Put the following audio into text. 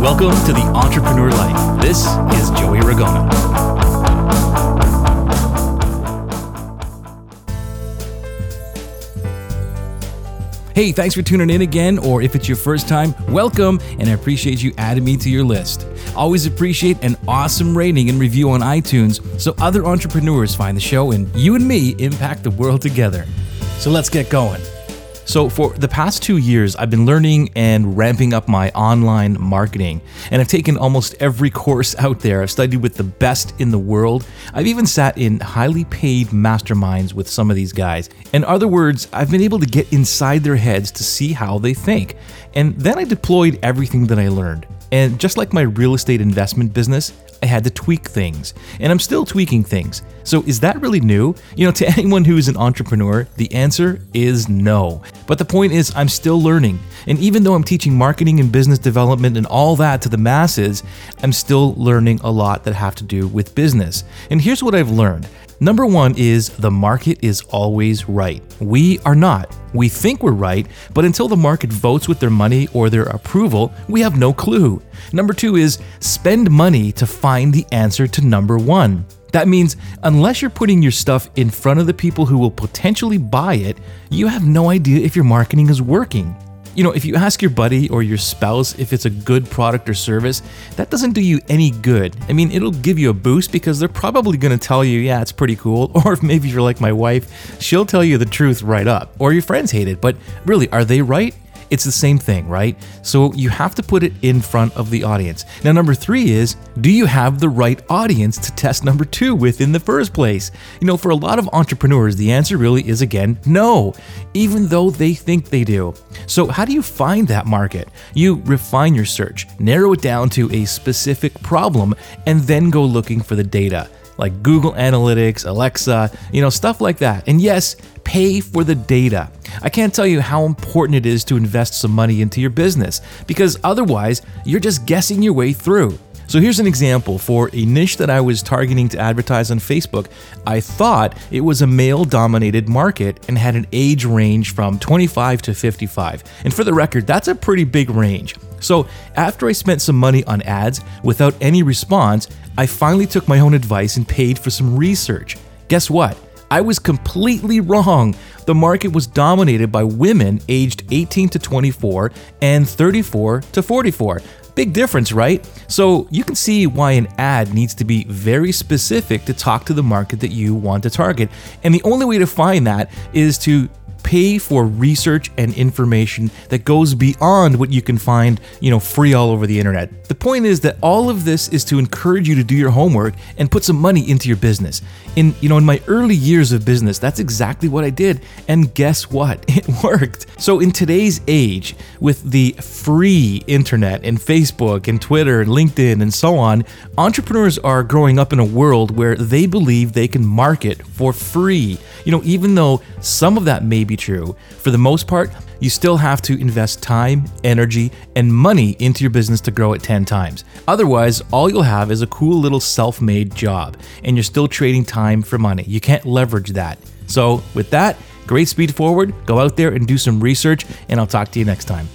Welcome to the Entrepreneur Life. This is Joey Ragona. Hey, thanks for tuning in again, or if it's your first time, welcome, and I appreciate you adding me to your list. Always appreciate an awesome rating and review on iTunes so other entrepreneurs find the show and you and me impact the world together. So let's get going. So, for the past two years, I've been learning and ramping up my online marketing. And I've taken almost every course out there. I've studied with the best in the world. I've even sat in highly paid masterminds with some of these guys. In other words, I've been able to get inside their heads to see how they think. And then I deployed everything that I learned. And just like my real estate investment business, I had to tweak things, and I'm still tweaking things. So, is that really new? You know, to anyone who's an entrepreneur, the answer is no. But the point is, I'm still learning. And even though I'm teaching marketing and business development and all that to the masses, I'm still learning a lot that have to do with business. And here's what I've learned Number one is the market is always right. We are not. We think we're right, but until the market votes with their money or their approval, we have no clue. Number two is spend money to find the answer to number one. That means, unless you're putting your stuff in front of the people who will potentially buy it, you have no idea if your marketing is working. You know, if you ask your buddy or your spouse if it's a good product or service, that doesn't do you any good. I mean, it'll give you a boost because they're probably going to tell you, yeah, it's pretty cool. Or if maybe you're like my wife, she'll tell you the truth right up. Or your friends hate it, but really, are they right? It's the same thing, right? So you have to put it in front of the audience. Now, number three is do you have the right audience to test number two with in the first place? You know, for a lot of entrepreneurs, the answer really is again no, even though they think they do. So, how do you find that market? You refine your search, narrow it down to a specific problem, and then go looking for the data like Google Analytics, Alexa, you know, stuff like that. And yes, pay for the data. I can't tell you how important it is to invest some money into your business because otherwise, you're just guessing your way through. So here's an example for a niche that I was targeting to advertise on Facebook. I thought it was a male dominated market and had an age range from 25 to 55. And for the record, that's a pretty big range. So, after I spent some money on ads without any response, I finally took my own advice and paid for some research. Guess what? I was completely wrong. The market was dominated by women aged 18 to 24 and 34 to 44. Big difference, right? So you can see why an ad needs to be very specific to talk to the market that you want to target. And the only way to find that is to pay for research and information that goes beyond what you can find, you know, free all over the internet. The point is that all of this is to encourage you to do your homework and put some money into your business. In, you know, in my early years of business, that's exactly what I did. And guess what? It worked. So in today's age, with the free internet and Facebook and Twitter and LinkedIn and so on, entrepreneurs are growing up in a world where they believe they can market for free. You know, even though some of that may be true, for the most part, you still have to invest time, energy, and money into your business to grow it 10 times. Otherwise, all you'll have is a cool little self made job, and you're still trading time for money. You can't leverage that. So, with that, great speed forward, go out there and do some research, and I'll talk to you next time.